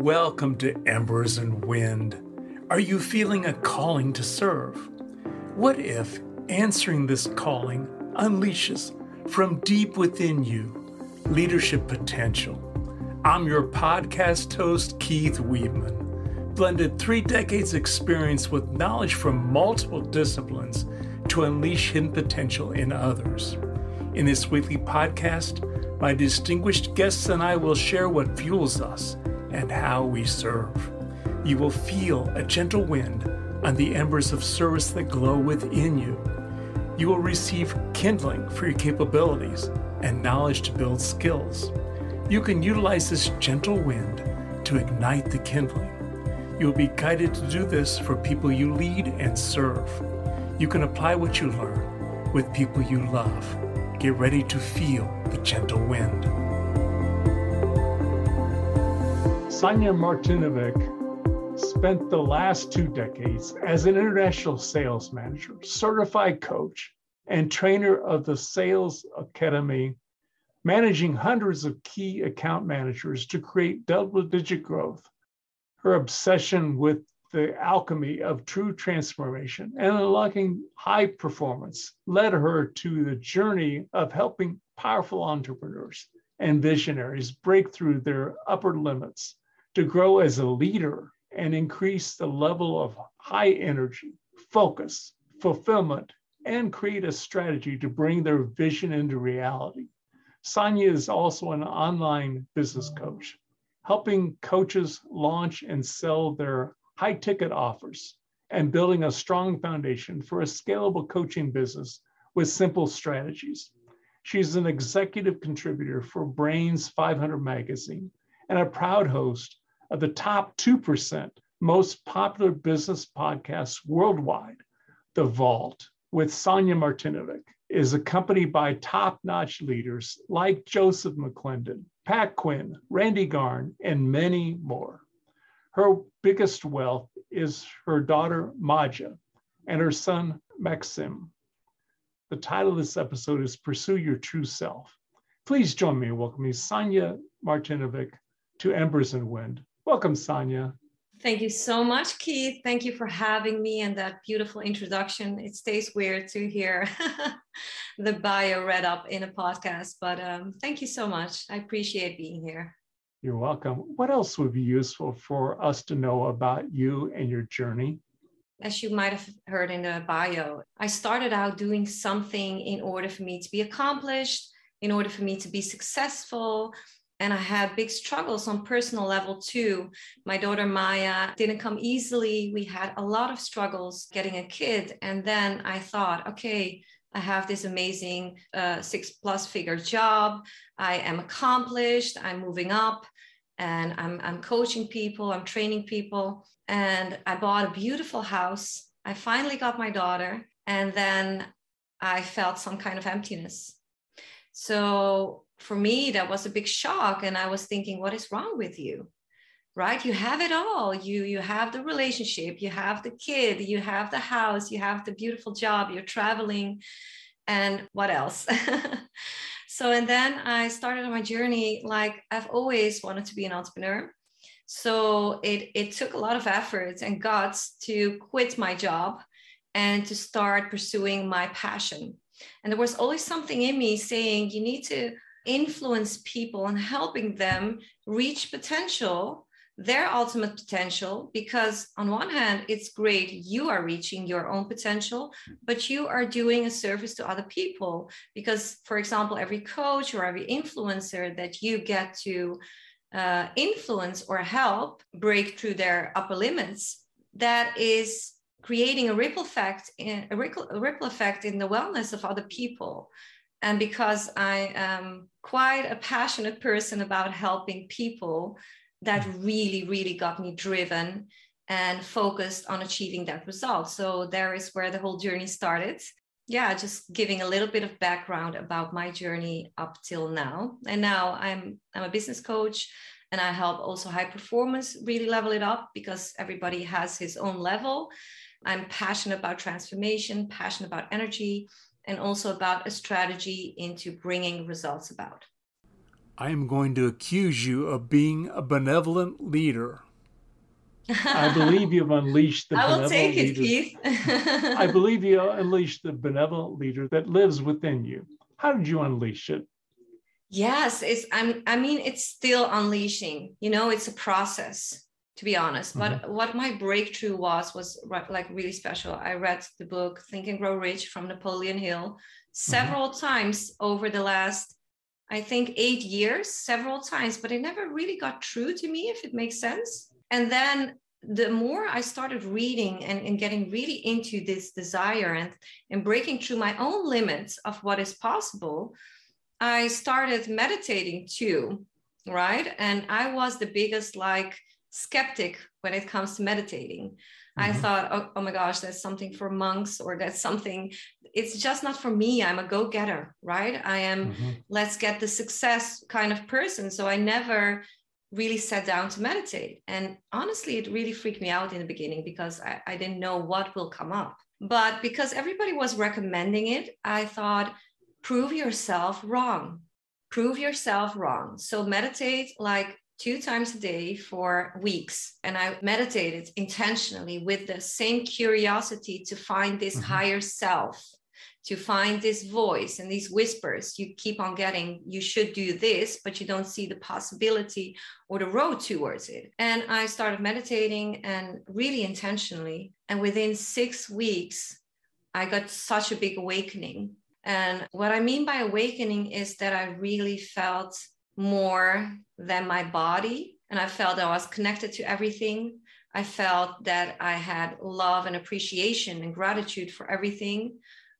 Welcome to Embers and Wind. Are you feeling a calling to serve? What if answering this calling unleashes from deep within you leadership potential? I'm your podcast host, Keith Weedman. Blended three decades experience with knowledge from multiple disciplines to unleash hidden potential in others. In this weekly podcast, my distinguished guests and I will share what fuels us and how we serve. You will feel a gentle wind on the embers of service that glow within you. You will receive kindling for your capabilities and knowledge to build skills. You can utilize this gentle wind to ignite the kindling. You will be guided to do this for people you lead and serve. You can apply what you learn with people you love. Get ready to feel the gentle wind. Sonia Martinovic spent the last two decades as an international sales manager, certified coach, and trainer of the Sales Academy, managing hundreds of key account managers to create double digit growth. Her obsession with the alchemy of true transformation and unlocking high performance led her to the journey of helping powerful entrepreneurs and visionaries break through their upper limits to grow as a leader and increase the level of high energy, focus, fulfillment, and create a strategy to bring their vision into reality. Sonia is also an online business coach, helping coaches launch and sell their high ticket offers and building a strong foundation for a scalable coaching business with simple strategies. She's an executive contributor for Brainz 500 magazine and a proud host of the top 2% most popular business podcasts worldwide, The Vault, with Sonia Martinovic, is accompanied by top notch leaders like Joseph McClendon, Pat Quinn, Randy Garn, and many more. Her biggest wealth is her daughter, Maja, and her son, Maxim. The title of this episode is Pursue Your True Self. Please join me in welcoming Sonia Martinovic to Embers and Wind. Welcome, Sonia. Thank you so much, Keith. Thank you for having me and that beautiful introduction. It stays weird to hear the bio read up in a podcast, but um, thank you so much. I appreciate being here. You're welcome. What else would be useful for us to know about you and your journey? As you might have heard in the bio, I started out doing something in order for me to be accomplished, in order for me to be successful, and I had big struggles on personal level too. My daughter Maya didn't come easily. We had a lot of struggles getting a kid. And then I thought, okay, I have this amazing uh, six plus figure job. I am accomplished. I'm moving up and I'm, I'm coaching people, I'm training people. And I bought a beautiful house. I finally got my daughter. And then I felt some kind of emptiness. So for me, that was a big shock. And I was thinking, what is wrong with you? Right? You have it all. You you have the relationship, you have the kid, you have the house, you have the beautiful job, you're traveling, and what else? so and then I started on my journey like I've always wanted to be an entrepreneur. So it it took a lot of effort and guts to quit my job and to start pursuing my passion. And there was always something in me saying, you need to influence people and helping them reach potential their ultimate potential because on one hand it's great you are reaching your own potential but you are doing a service to other people because for example every coach or every influencer that you get to uh, influence or help break through their upper limits that is creating a ripple effect in, a ripple, a ripple effect in the wellness of other people and because I am quite a passionate person about helping people, that mm. really, really got me driven and focused on achieving that result. So there is where the whole journey started. Yeah, just giving a little bit of background about my journey up till now. And now I'm I'm a business coach and I help also high performance really level it up because everybody has his own level. I'm passionate about transformation, passionate about energy, and also about a strategy into bringing results about. I am going to accuse you of being a benevolent leader. I believe you've unleashed the benevolent leader. I will benevolent take it, leader. Keith. I believe you unleashed the benevolent leader that lives within you. How did you unleash it? yes, it's I'm I mean it's still unleashing. You know, it's a process to be honest. But Mm-hmm. what my breakthrough was was ri- like really special. I read the book Think and Grow Rich from Napoleon Hill several times over the last I think eight years, several times, but it never really got true to me, if it makes sense. And then the more I started reading and, and getting really into this desire and, and breaking through my own limits of what is possible, I started meditating too, right? And I was the biggest like skeptic when it comes to meditating. I Mhm. thought, oh, oh my gosh, that's something for monks or that's something, it's just not for me. I'm a go getter, right? I am Mhm. let's get the success kind of person. So I never really sat down to meditate. And honestly, it really freaked me out in the beginning because I, I didn't know what will come up. But because everybody was recommending it, I thought, prove yourself wrong. Prove yourself wrong. So meditate like two times a day for weeks. And I meditated intentionally with the same curiosity to find this Mhm. higher self to find this voice and these whispers you keep on getting you should do this but you don't see the possibility or the road towards it and i started meditating and really intentionally and within six weeks i got such a big awakening and what i mean by awakening is that i really felt more than my body and i felt i was connected to everything i felt that i had love and appreciation and gratitude for everything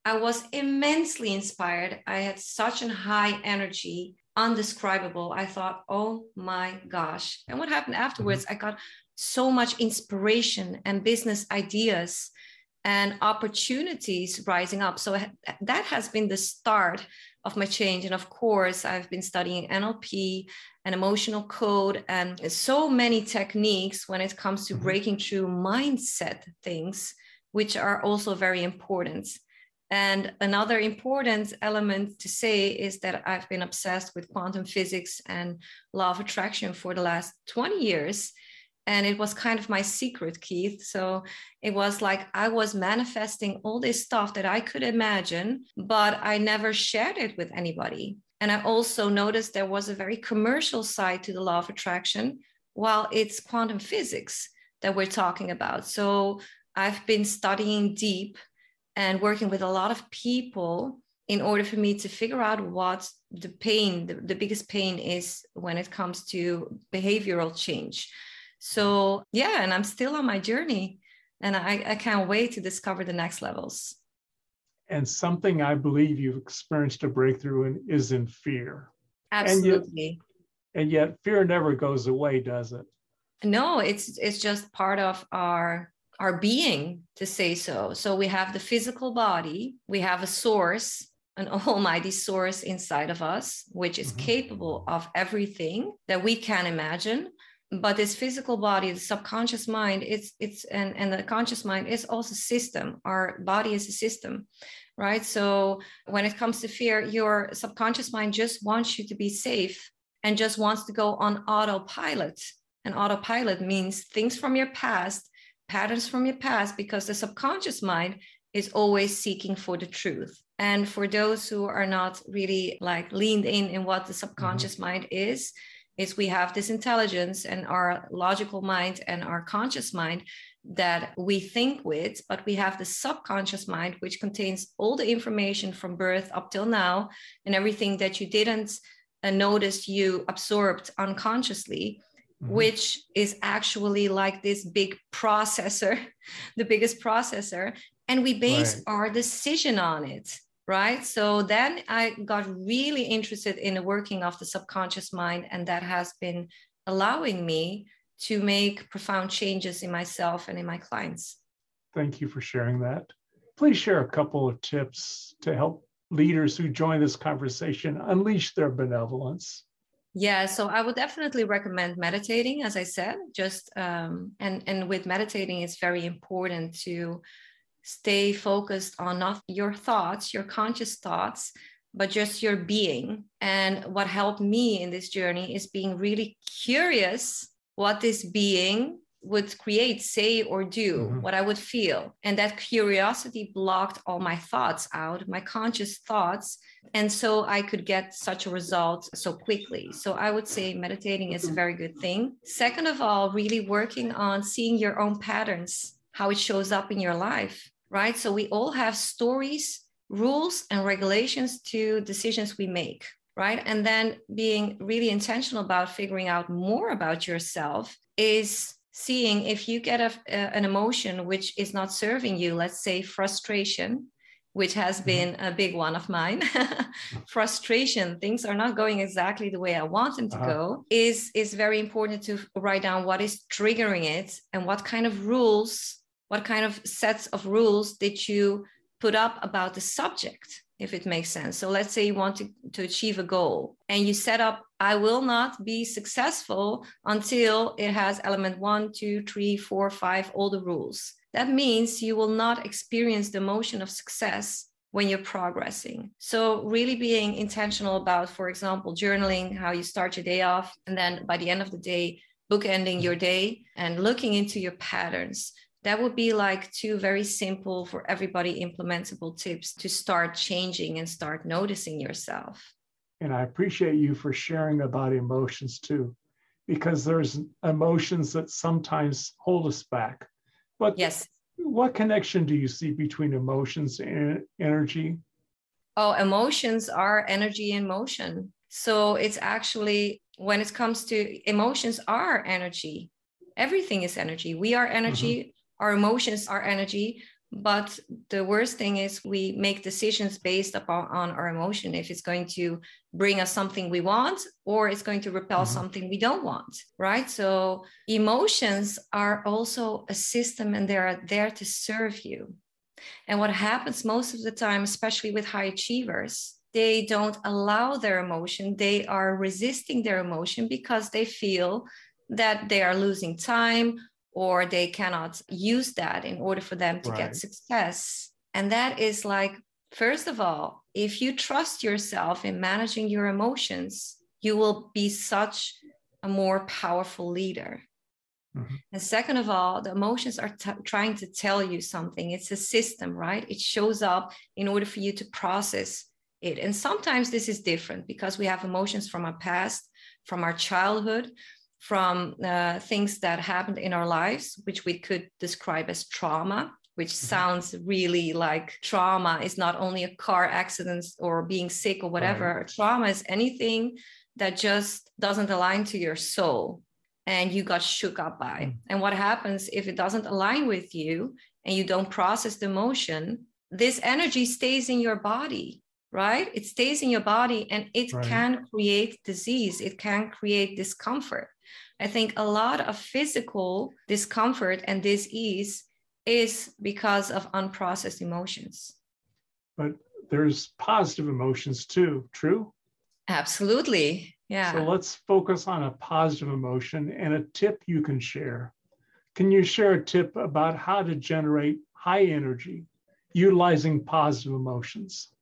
I was immensely inspired. I had such a high energy, undescribable. I thought, oh my gosh. And what happened afterwards? Mm-hmm. I got so much inspiration and business ideas and opportunities rising up. So that has been the start of my change. And of course, I've been studying NLP and emotional code and so many techniques when it comes to Mhm. breaking through mindset things, which are also very important. And another important element to say is that I've been obsessed with quantum physics and law of attraction for the last 20 years. And it was kind of my secret, Keith. So it was like I was manifesting all this stuff that I could imagine, but I never shared it with anybody. And I also noticed there was a very commercial side to the law of attraction, while it's quantum physics that we're talking about. So I've been studying deep and working with a lot of people in order for me to figure out what the pain, the, the biggest pain is when it comes to behavioral change. So, yeah, and I'm still on my journey and I, I can't wait to discover the next levels. And something I believe you've experienced a breakthrough in is in fear. And yet- Absolutely. And yet fear never goes away, does it? no it's it's just part of our our being to say so so we have the physical body we have a source an almighty source inside of us which is Mhm. capable of everything that we can imagine but this physical body the subconscious mind it's it's and and the conscious mind is also system. Our body is a system right? So when it comes to fear your subconscious mind just wants you to be safe and just wants to go on autopilot. And autopilot means things from your past, patterns from your past, because the subconscious mind is always seeking for the truth. And for those who are not really like leaned in in what the mm-hmm. subconscious mind is, is we have this intelligence and our logical mind and our conscious mind that we think with, but we have the subconscious mind, which contains all the information from birth up till now and everything that you didn't uh, notice you absorbed unconsciously Mhm. which is actually like this big processor, the biggest processor, and we base Right. our decision on it. Right. So then I got really interested in the working of the subconscious mind, and that has been allowing me to make profound changes in myself and in my clients. Thank you for sharing that. Please share a couple of tips to help leaders who join this conversation unleash their benevolence. Yeah, so I would definitely recommend meditating, as I said. Just um, and and with meditating, it's very important to stay focused on not your thoughts, your conscious thoughts, but just your being. And what helped me in this journey is being really curious what this being would create, say, or do, mm-hmm. what I would feel. And that curiosity blocked all my thoughts out, my conscious thoughts. And so I could get such a result so quickly. So I would say meditating is a very good thing. Second of all, really working on seeing your own patterns, how it shows up in your life, right? So we all have stories, rules, and regulations to decisions we make right? And then being really intentional about figuring out more about yourself is seeing if you get a, a, an emotion which is not serving you, let's say frustration, which has mm-hmm. been a big one of mine frustration things are not going exactly the way i want them to uh-huh. go is is very important to write down what is triggering it and what kind of rules what kind of sets of rules did you put up about the subject if it makes sense. So let's say you want to, to achieve a goal and you set up, I will not be successful until it has element one, two, three, four, five, all the rules. That means you will not experience the emotion of success when you're progressing. So, really being intentional about, for example, journaling, how you start your day off, and then by the end of the day, bookending your day and looking into your patterns that would be like two very simple for everybody implementable tips to start changing and start noticing yourself. And i appreciate you for sharing about emotions too because there's emotions that sometimes hold us back. But yes. what connection do you see between emotions and energy? Oh emotions are energy in motion. So it's actually when it comes to emotions are energy. Everything is energy. We are energy mm-hmm our emotions are energy but the worst thing is we make decisions based upon on our emotion. If it's going to bring us something we want or it's going to repel mm-hmm. something we don't want right? So emotions are also a system and they are there to serve you. And what happens most of the time especially with high achievers they don't allow their emotion. They are resisting their emotion because they feel that they are losing time or they cannot use that in order for them to right. get success. And that is like, first of all, if you trust yourself in managing your emotions, you will be such a more powerful leader. Mm-hmm. And second of all, the emotions are t- trying to tell you something. It's a system, right? It shows up in order for you to process it. And sometimes this is different because we have emotions from our past, from our childhood, from uh, things that happened in our lives, which we could describe as trauma, which mm-hmm. sounds really like trauma is not only a car accident or being sick or whatever. Right. Trauma is anything that just doesn't align to your soul and you got shook up by. Mm. And what happens if it doesn't align with you and you don't process the emotion? This energy stays in your body right? It stays in your body and it right. can create disease, it can create discomfort. I think a lot of physical discomfort and disease is because of unprocessed emotions. But there's positive emotions too, true? Absolutely. Yeah. So let's focus on a positive emotion and a tip you can share. Can you share a tip about how to generate high energy utilizing positive emotions?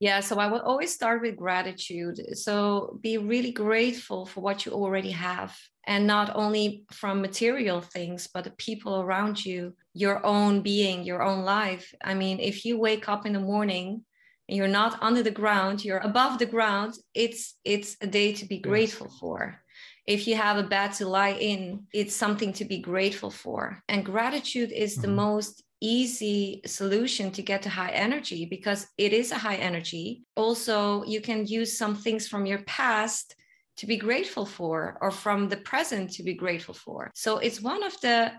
Yeah, so I will always start with gratitude. So be really grateful for what you already have, and not only from material things, but the people around you, your own being, your own life. I mean, if you wake up in the morning and you're not under the ground, you're above the ground, it's it's a day to be grateful yes. for. If you have a bed to lie in, it's something to be grateful for. And gratitude is mm-hmm. the most easy solution to get to high energy because it is a high energy. Also, you can use some things from your past to be grateful for or from the present to be grateful for. So it's one of the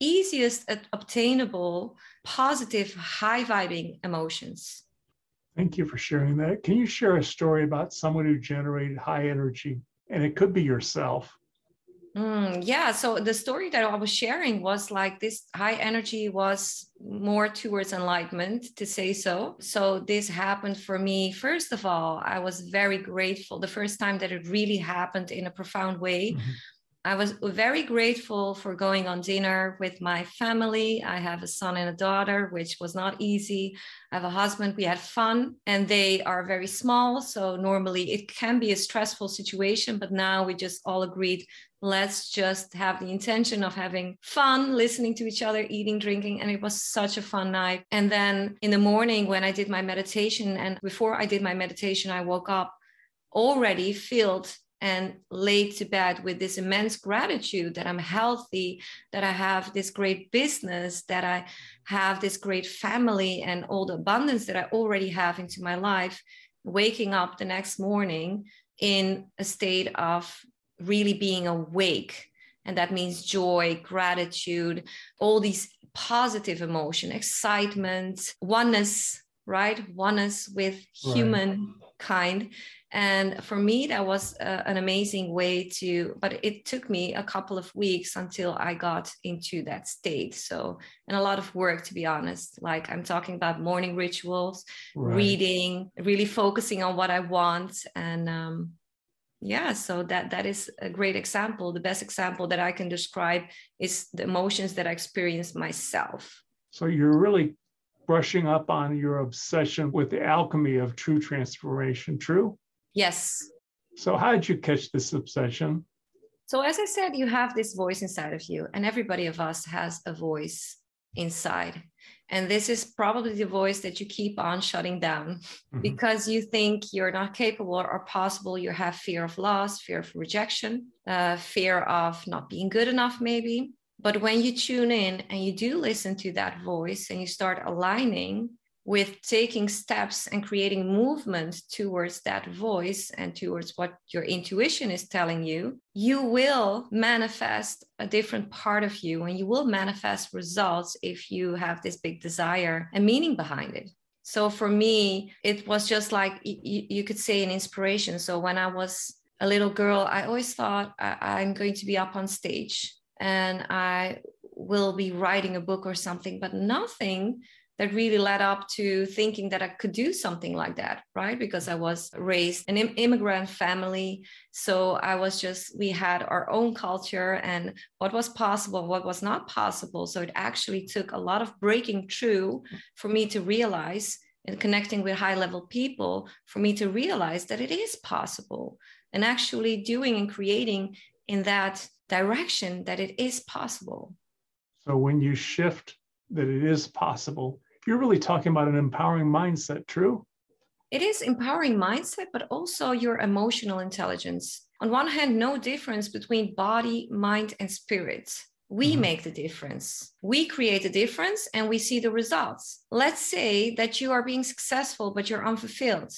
easiest obtainable positive high vibing emotions. Thank you for sharing that. Can you share a story about someone who generated high energy? And it could be yourself Mm, yeah. So the story that I was sharing was like this high energy was more towards enlightenment, to say so. So this happened for me. First of all, I was very grateful. The first time that it really happened in a profound way. Mm-hmm. I was very grateful for going on dinner with my family. I have a son and a daughter, which was not easy. I have a husband. We had fun, and they are very small. So, normally it can be a stressful situation, but now we just all agreed let's just have the intention of having fun, listening to each other, eating, drinking. And it was such a fun night. And then in the morning, when I did my meditation, and before I did my meditation, I woke up already filled and laid to bed with this immense gratitude that I'm healthy, that I have this great business, that I have this great family, and all the abundance that I already have into my life. Waking up the next morning in a state of really being awake. And that means joy, gratitude, all these positive emotion, excitement, oneness, right? Oneness with humankind. Right and for me that was uh, an amazing way to but it took me a couple of weeks until i got into that state so and a lot of work to be honest like i'm talking about morning rituals right. reading really focusing on what i want and um, yeah so that that is a great example the best example that i can describe is the emotions that i experienced myself so you're really brushing up on your obsession with the alchemy of true transformation true Yes. So, how did you catch this obsession? So, as I said, you have this voice inside of you, and everybody of us has a voice inside. And this is probably the voice that you keep on shutting down mm-hmm. because you think you're not capable or possible. You have fear of loss, fear of rejection, uh, fear of not being good enough, maybe. But when you tune in and you do listen to that voice and you start aligning with taking steps and creating movement towards that voice and towards what your intuition is telling you, you will manifest a different part of you and you will manifest results if you have this big desire and meaning behind it. So for me, it was just like you, could say an inspiration. So when I was a little girl, I always thought I'm going to be up on stage and I will be writing a book or something, but nothing that really led up to thinking that I could do something like that, right? Because I was raised in an immigrant family. So I was just, we had our own culture and what was possible, what was not possible. So it actually took a lot of breaking through for me to realize and connecting with high level people for me to realize that it is possible and actually doing and creating in that direction that it is possible. So when you shift that it is possible, you're really talking about an empowering mindset, true? It is empowering mindset, but also your emotional intelligence. On one hand, no difference between body, mind, and spirit. We mm-hmm. make the difference. We create the difference and we see the results. Let's say that you are being successful, but you're unfulfilled.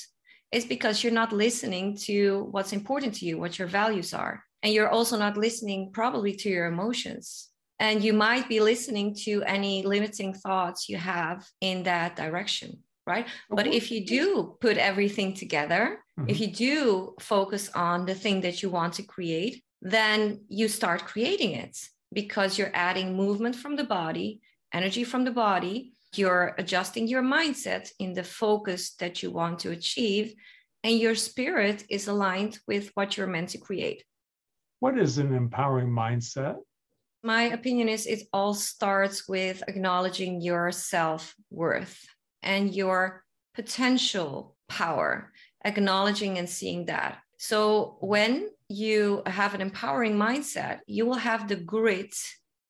It's because you're not listening to what's important to you, what your values are. And you're also not listening probably to your emotions and you might be listening to any limiting thoughts you have in that direction right okay. but if you do put everything together mm-hmm. if you do focus on the thing that you want to create then you start creating it because you're adding movement from the body energy from the body you're adjusting your mindset in the focus that you want to achieve and your spirit is aligned with what you're meant to create what is an empowering mindset my opinion is it all starts with acknowledging your self worth and your potential power, acknowledging and seeing that. So when you have an empowering mindset, you will have the grit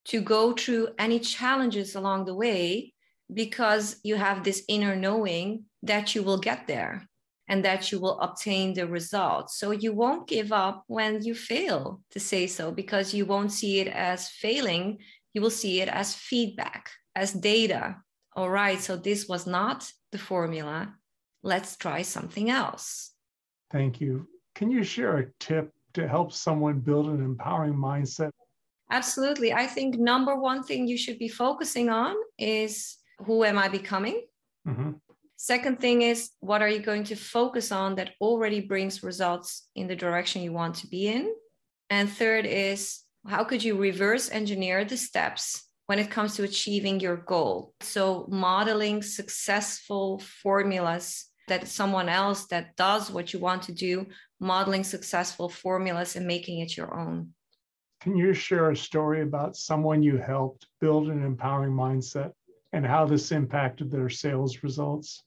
to go through any challenges along the way because you have this inner knowing that you will get there and that you will obtain the results. So you won't give up when you fail, to say so, because you won't see it as failing. You will see it as feedback, as data. All right, so this was not the formula. Let's try something else. Thank you. Can you share a tip to help someone build an empowering mindset? Absolutely. I think number one thing you should be focusing on is who am I becoming? Mm-hmm. Second thing is, what are you going to focus on that already brings results in the direction you want to be in? And third is, how could you reverse engineer the steps when it comes to achieving your goal? So, modeling successful formulas that someone else that does what you want to do, modeling successful formulas and making it your own. Can you share a story about someone you helped build an empowering mindset and how this impacted their sales results?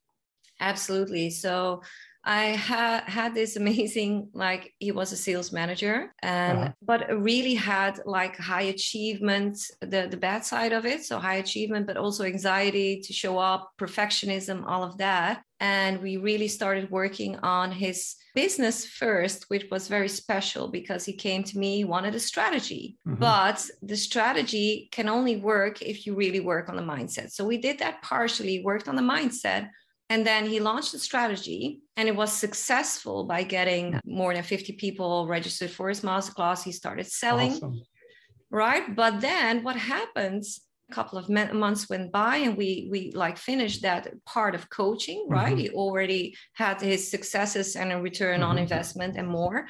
Absolutely. So I ha- had this amazing, like he was a sales manager, and uh-huh. but really had like high achievement, the the bad side of it. So high achievement, but also anxiety to show up, perfectionism, all of that. And we really started working on his business first, which was very special because he came to me, wanted a strategy. Mm-hmm. But the strategy can only work if you really work on the mindset. So we did that partially, worked on the mindset and then he launched a strategy and it was successful by getting more than 50 people registered for his masterclass. He started selling. Awesome. Right. But then what happens? A couple of months went by and we we like finished that part of coaching right mm-hmm. he already had his successes and a return mm-hmm. on investment and more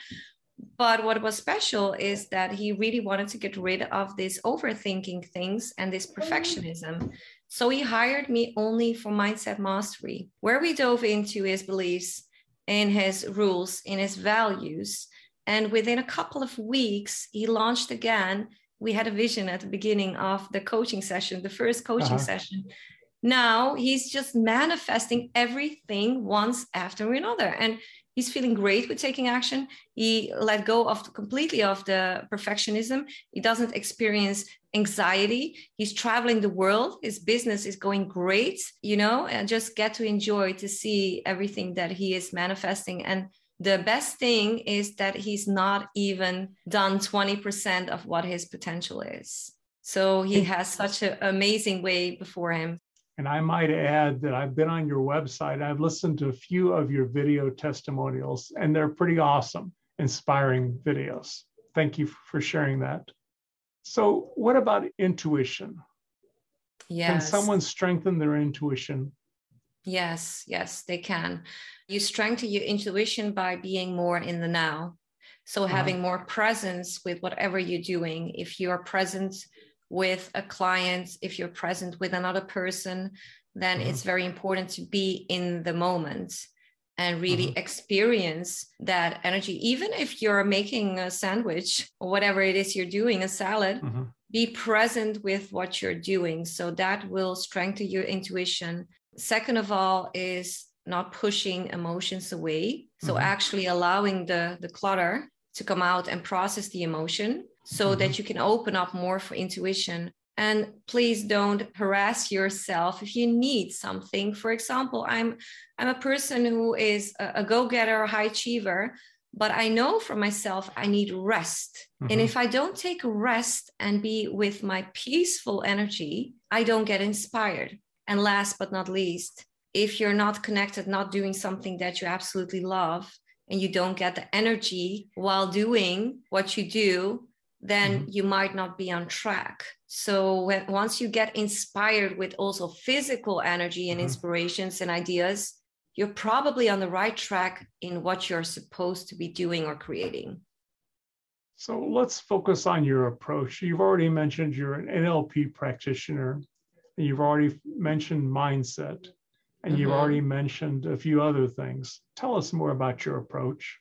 but what was special is that he really wanted to get rid of this overthinking things and this perfectionism so he hired me only for mindset mastery, where we dove into his beliefs, in his rules, in his values. And within a couple of weeks, he launched again. We had a vision at the beginning of the coaching session, the first coaching uh-huh. session. Now he's just manifesting everything once after another. And he's feeling great with taking action. He let go of completely of the perfectionism. He doesn't experience anxiety. He's traveling the world. His business is going great you know and just get to enjoy to see everything that he is manifesting. And the best thing is that he's not even done 20% of what his potential is. So he has such an amazing way before him and I might add that I've been on your website. I've listened to a few of your video testimonials, and they're pretty awesome, inspiring videos. Thank you for sharing that. So, what about intuition? Yes. Can someone strengthen their intuition? Yes, yes, they can. You strengthen your intuition by being more in the now. So, uh-huh. having more presence with whatever you're doing. If you are present with a client, if you're present with another person, then mm-hmm. it's very important to be in the moment and really mm-hmm. experience that energy. Even if you're making a sandwich or whatever it is you're doing, a salad, mm-hmm. be present with what you're doing. So that will strengthen your intuition. Second of all, is not pushing emotions away. So mm-hmm. actually allowing the, the clutter to come out and process the emotion so mm-hmm. that you can open up more for intuition. And please don't harass yourself if you need something. For example, I'm I'm a person who is a, a go-getter, high achiever, but I know for myself I need rest. Mm-hmm. And if I don't take rest and be with my peaceful energy, I don't get inspired. And last but not least, if you're not connected, not doing something that you absolutely love, and you don't get the energy while doing what you do, then mm-hmm. you might not be on track. So when, once you get inspired with also physical energy and mm-hmm. inspirations and ideas, you're probably on the right track in what you're supposed to be doing or creating. So let's focus on your approach. You've already mentioned you're an NLP practitioner, and you've already mentioned mindset, and mm-hmm. you've already mentioned a few other things. Tell us more about your approach.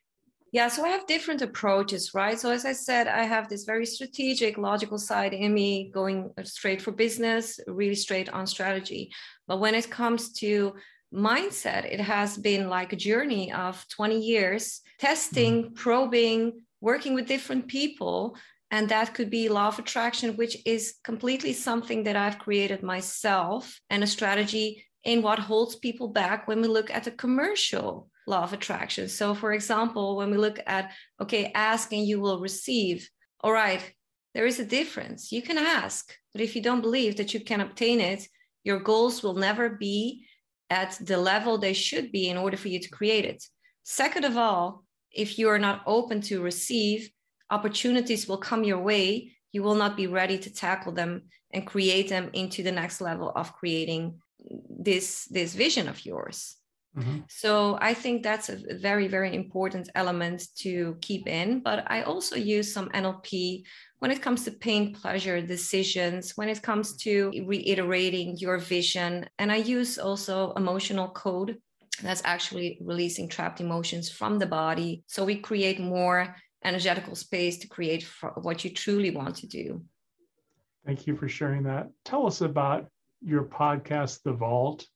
Yeah, so I have different approaches, right? So as I said, I have this very strategic, logical side in me going straight for business, really straight on strategy. But when it comes to mindset, it has been like a journey of 20 years testing, mm-hmm. probing, working with different people. And that could be law of attraction, which is completely something that I've created myself and a strategy in what holds people back when we look at the commercial law of attraction. So, for example, when we look at, okay, ask and you will receive, all right, there is a difference. You can ask, but if you don't believe that you can obtain it, your goals will never be at the level they should be in order for you to create it. Second of all, if you are not open to receive, opportunities will come your way. You will not be ready to tackle them and create them into the next level of creating this, this vision of yours. Mm-hmm. So I think that's a very, very important element to keep in. But I also use some NLP when it comes to pain, pleasure decisions, when it comes to reiterating your vision. And I use also emotional code that's actually releasing trapped emotions from the body. So we create more energetical space to create what you truly want to do. Thank you for sharing that. Tell us about your podcast, The Vault.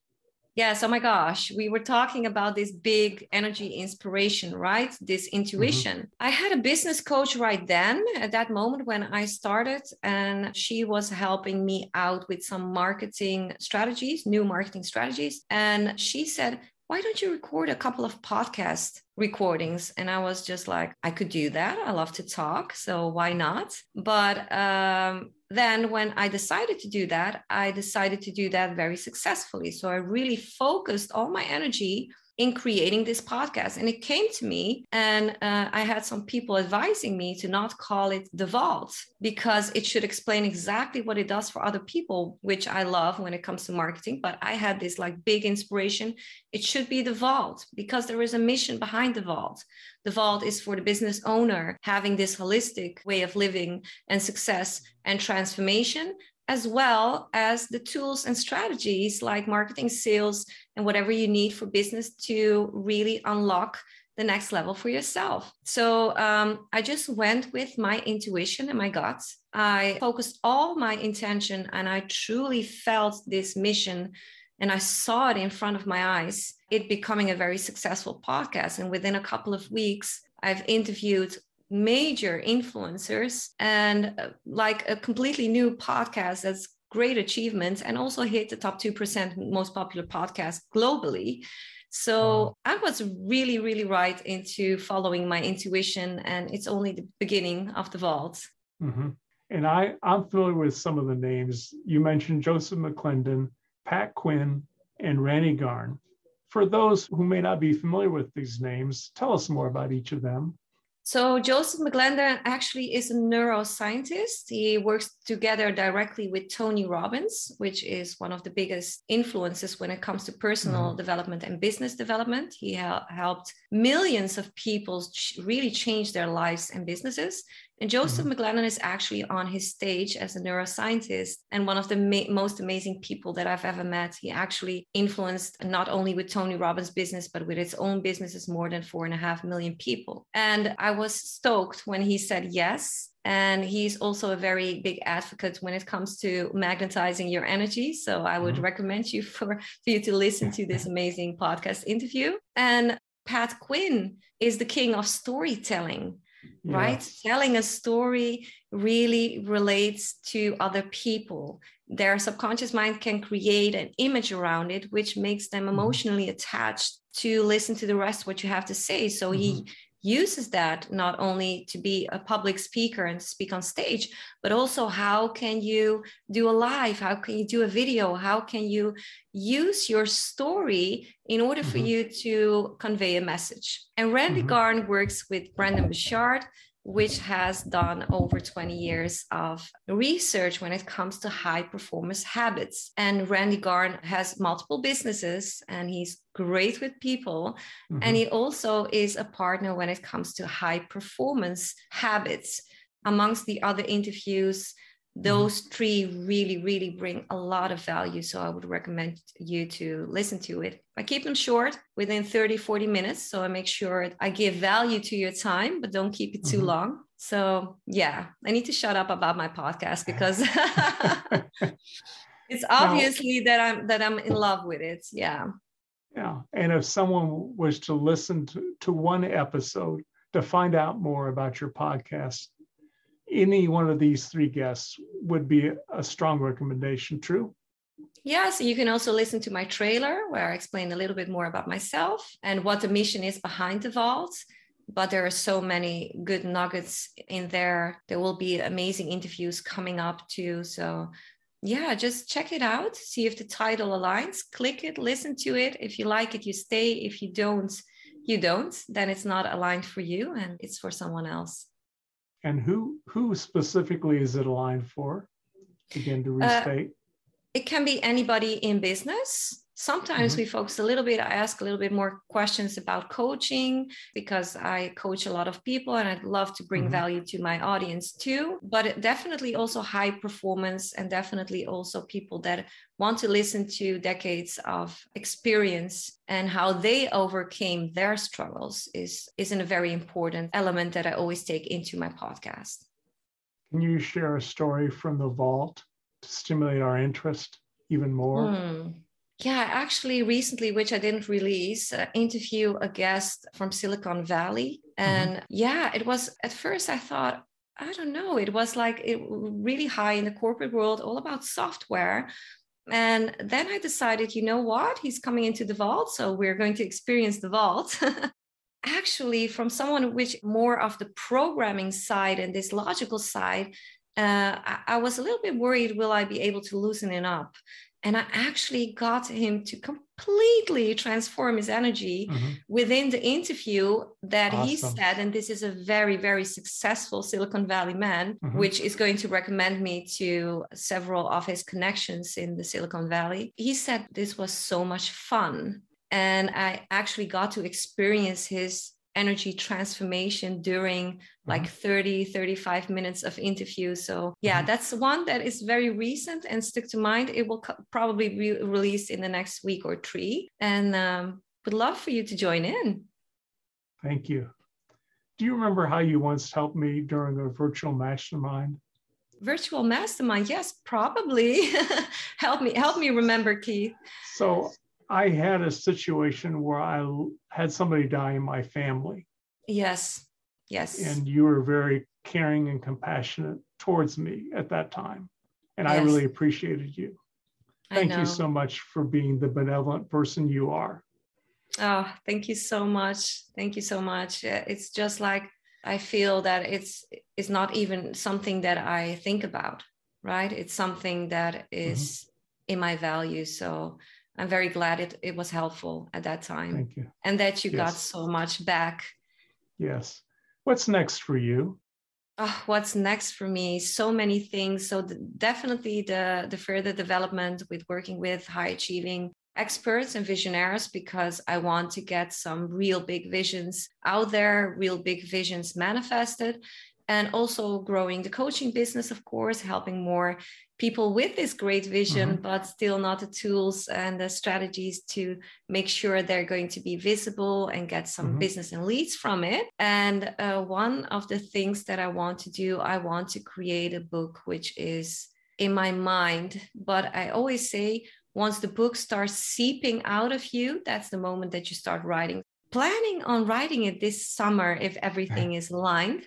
Yes, oh my gosh, we were talking about this big energy inspiration, right? This intuition. Mm-hmm. I had a business coach right then at that moment when I started, and she was helping me out with some marketing strategies, new marketing strategies. And she said, why don't you record a couple of podcast recordings and i was just like i could do that i love to talk so why not but um, then when i decided to do that i decided to do that very successfully. So i really focused all my energy in creating this podcast. And it came to me, and uh, I had some people advising me to not call it the vault because it should explain exactly what it does for other people, which I love when it comes to marketing. But I had this like big inspiration. It should be the vault because there is a mission behind the vault. The vault is for the business owner having this holistic way of living and success and transformation as well as the tools and strategies like marketing, sales, and whatever you need for business to really unlock the next level for yourself. So um, I just went with my intuition and my guts. I focused all my intention and I truly felt this mission and I saw it in front of my eyes, it becoming a very successful podcast. And within a couple of weeks, I've interviewed major influencers and uh, like a completely new podcast that's great achievements and also hit the top 2% most popular podcast globally. So I was really, really right into following my intuition, and it's only the beginning of the vault. Mm-hmm. And I, I'm familiar with some of the names. You mentioned Joseph McClendon, Pat Quinn, and Randy Garn. For those who may not be familiar with these names, tell us more about each of them. So Joseph McClendon actually is a neuroscientist. He works together directly with Tony Robbins, which is one of the biggest influences when it comes to personal mm-hmm. development and business development. He ha- helped millions of people ch- really change their lives and businesses. And Joseph mm-hmm. McClendon is actually on his stage as a neuroscientist and one of the ma- most amazing people that I've ever met. He actually influenced not only with Tony Robbins' business, but with its own businesses more than four and a half million people. And I was stoked when he said yes. And he's also a very big advocate when it comes to magnetizing your energy. So I would mm-hmm. recommend you for, for you to listen to this amazing podcast interview. And Pat Quinn is the king of storytelling yeah. right? Telling a story really relates to other people. Their subconscious mind can create an image around it, which makes them mm-hmm. emotionally attached to listen to the rest what you have to say. So mm-hmm. he uses that not only to be a public speaker and speak on stage but also how can you do a live how can you do a video how can you use your story in order for mm-hmm. you to convey a message and randy mm-hmm. garn works with brendon burchard which has done over 20 years of research when it comes to high performance habits. And Randy Garn has multiple businesses and he's great with people. Mm-hmm. And he also is a partner when it comes to high performance habits. Amongst the other interviews. Those three really really bring a lot of value so i would recommend you to listen to it. I keep them short within 30 40 minutes so i make sure i give value to your time but don't keep it too mm-hmm. long. So yeah i need to shut up about my podcast because it's obviously that i'm that i'm in love with it yeah. Yeah and if someone was to listen to, to one episode to find out more about your podcast any one of these three guests would be a strong recommendation. True? Yes, you can also listen to my trailer where I explain a little bit more about myself and what the mission is behind the vault. But there are so many good nuggets in there. There will be amazing interviews coming up too. So, yeah, just check it out, see if the title aligns, click it, listen to it. If you like it, you stay. If you don't, you don't, then it's not aligned for you and it's for someone else and who who specifically is it aligned for? Again, to uh, restate. Uh, it can be anybody in business. Sometimes mm-hmm. we focus a little bit, I ask a little bit more questions about coaching because I coach a lot of people and I'd love to bring mm-hmm. value to my audience too. But definitely also high performance and definitely also people that want to listen to decades of experience and how they overcame their struggles is, is a very important element that I always take into my podcast. Can you share a story from the vault to stimulate our interest even more? Mm yeah, actually, recently, which I didn't release, uh, interview a guest from Silicon Valley, mm-hmm. and mm-hmm. yeah, it was at first I thought I don't know, it was like it really high in the corporate world, all about software. And then I decided, you know what, he's coming into the vault, so we're going to experience the vault. actually, from someone which more of the programming side and this logical side, uh, I, I was a little bit worried will I be able to loosen it up? And I actually got him to completely transform his energy mm-hmm. within the interview that awesome. he said. And this is a very, very successful Silicon Valley man, mm-hmm. which is going to recommend me to several of his connections in the Silicon Valley. He said this was so much fun. And I actually got to experience his energy transformation during like mm-hmm. 30 35 minutes of interview. So yeah mm-hmm. that's one that is very recent and stick to mind. It will co- probably be released in the next week or three. And um, would love for you to join in. Thank you. Do you remember how you once helped me during a virtual mastermind? Virtual mastermind? Yes probably. Help me help me remember keith. So I had a situation where I had somebody die in my family. Yes. Yes. And you were very caring and compassionate towards me at that time. And yes. I really appreciated you. Thank you so much for being the benevolent person you are. Oh, thank you so much. Thank you so much. It's just like I feel that it's it's not even something that I think about, right? It's something that is mm-hmm. in my values. So I'm very glad it, it was helpful at that time. Thank you. And that you yes. got so much back. Yes. What's next for you? Oh, what's next for me? So many things. So the, definitely the the further development with working with high achieving experts and visionaries because I want to get some real big visions out there, real big visions manifested and also growing the coaching business of course helping more people with this great vision mm-hmm. but still not the tools and the strategies to make sure they're going to be visible and get some mm-hmm. business and leads from it and uh, one of the things that i want to do i want to create a book which is in my mind but i always say once the book starts seeping out of you that's the moment that you start writing planning on writing it this summer if everything is aligned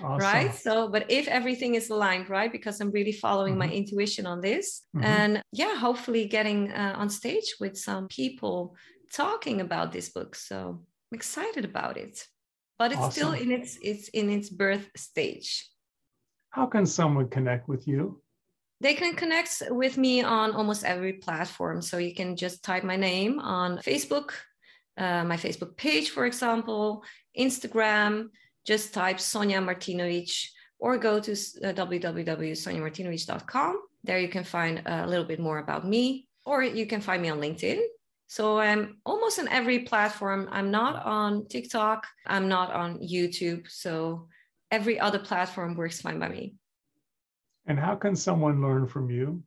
awesome. right so but if everything is aligned right? Because i'm really following mm-hmm. my intuition on this. Mm-hmm. and yeah hopefully getting uh, on stage with some people talking about this book. So i'm excited about it. But it's awesome. still in its it's in its birth stage. How can someone connect with you? They can connect with me on almost every platform. So you can just type my name on facebook uh, my Facebook page, for example, Instagram, just type Sonia Martinovic or go to uh, www.soniamartinovic.com. There you can find a little bit more about me, or you can find me on LinkedIn. So I'm almost on every platform. I'm not on TikTok, I'm not on YouTube. So every other platform works fine by me. And how can someone learn from you?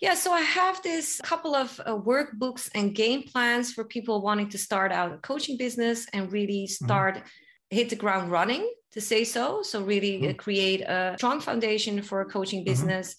Yeah, so I have this couple of uh, workbooks and game plans for people wanting to start out a coaching business and really mm-hmm. start mm-hmm. hit the ground running to say so. So really uh, mm-hmm. create a strong foundation for a coaching mm-hmm. business.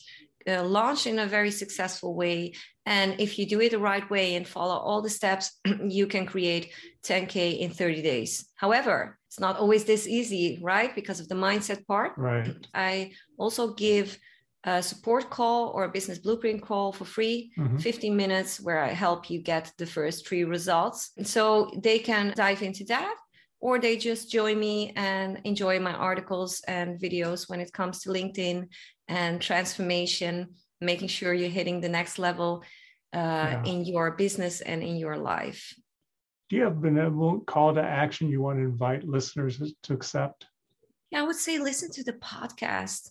Uh, launch in a very successful way. And if you do it the right way and follow all the steps, you can create 10K in 30 days. However, it's not always this easy, right? Because of the mindset part. Right. I also give a support call or a business blueprint call for free, mm-hmm. 15 minutes, where I help you get the first three results. So they can dive into that, or they just join me and enjoy my articles and videos when it comes to LinkedIn and transformation, making sure you're hitting the next level uh, yeah. in your business and in your life. Do you have a benevolent call to action you want to invite listeners to accept? Yeah, I would say listen to the podcast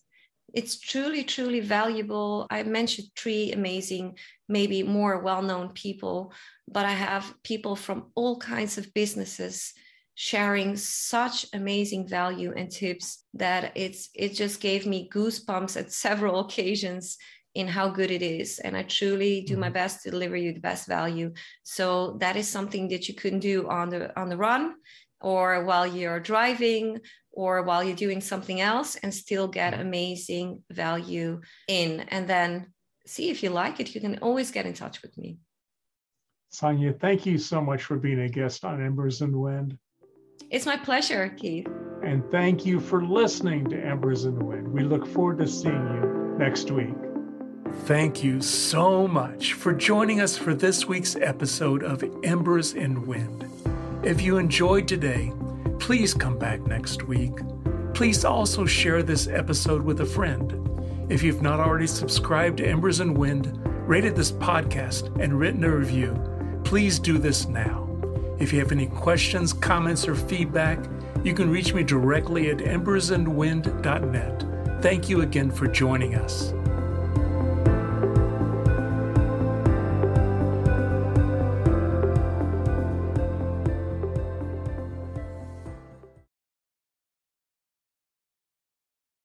it's truly, truly valuable. I mentioned three amazing, maybe more well known people, but I have people from all kinds of businesses sharing such amazing value and tips that it's it just gave me goosebumps at several occasions in how good it is and i truly do my mm-hmm. best to deliver you the best value so that is something that you couldn't do on the on the run or while you're driving or while you're doing something else and still get mm-hmm. amazing value in. And then see if you like it. You can always get in touch with me. Sonia, thank you so much for being a guest on Embers and Wind. It's my pleasure, Keith. And thank you for listening to Embers and Wind. We look forward to seeing you next week. Thank you so much for joining us for this week's episode of Embers and Wind. If you enjoyed today, please come back next week. Please also share this episode with a friend. If you've not already subscribed to Embers and Wind, rated this podcast, and written a review, please do this now. If you have any questions, comments, or feedback, you can reach me directly at embersandwind.net. Thank you again for joining us.